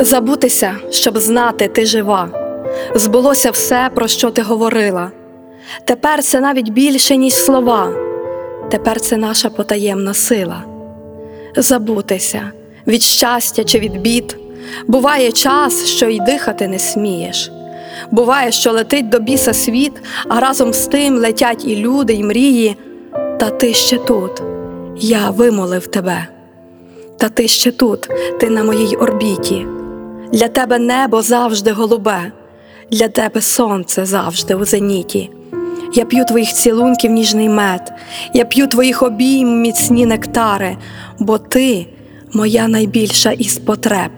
Забутися, щоб знати, ти жива. Збулося все, про що ти говорила. Тепер це навіть більше, ніж слова. Тепер це наша потаємна сила. Забутися від щастя чи від бід. Буває час, що й дихати не смієш. Буває, що летить до біса світ, а разом з тим летять і люди, і мрії. Та ти ще тут, я вимолив тебе. Та ти ще тут, ти на моїй орбіті. Для тебе небо завжди голубе, для тебе сонце завжди у зеніті. Я п'ю твоїх цілунків ніжний мед, я п'ю твоїх обійм міцні нектари, бо ти моя найбільша із потреб.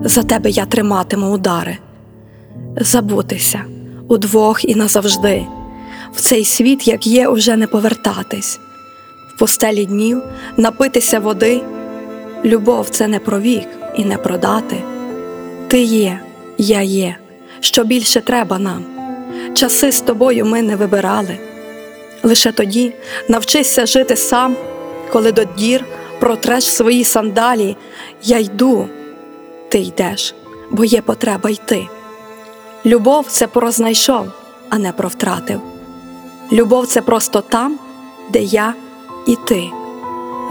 За тебе я триматиму удари. Забутися удвох і назавжди. В цей світ, як є, уже не повертатись. В пустелі днів напитися води. Любов це не про вік і не продати. Ти є, я є, що більше треба нам. Часи з тобою ми не вибирали. Лише тоді навчися жити сам, коли до дір протреш свої сандалі. Я йду, ти йдеш, бо є потреба йти. Любов це про знайшов, а не про втратив. Любов це просто там, де я і ти.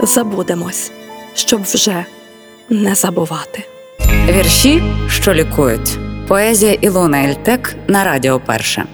Забудемось, щоб вже не забувати. Вірші, що лікують. Поезія Ілона Ельтек на Радіо Перше.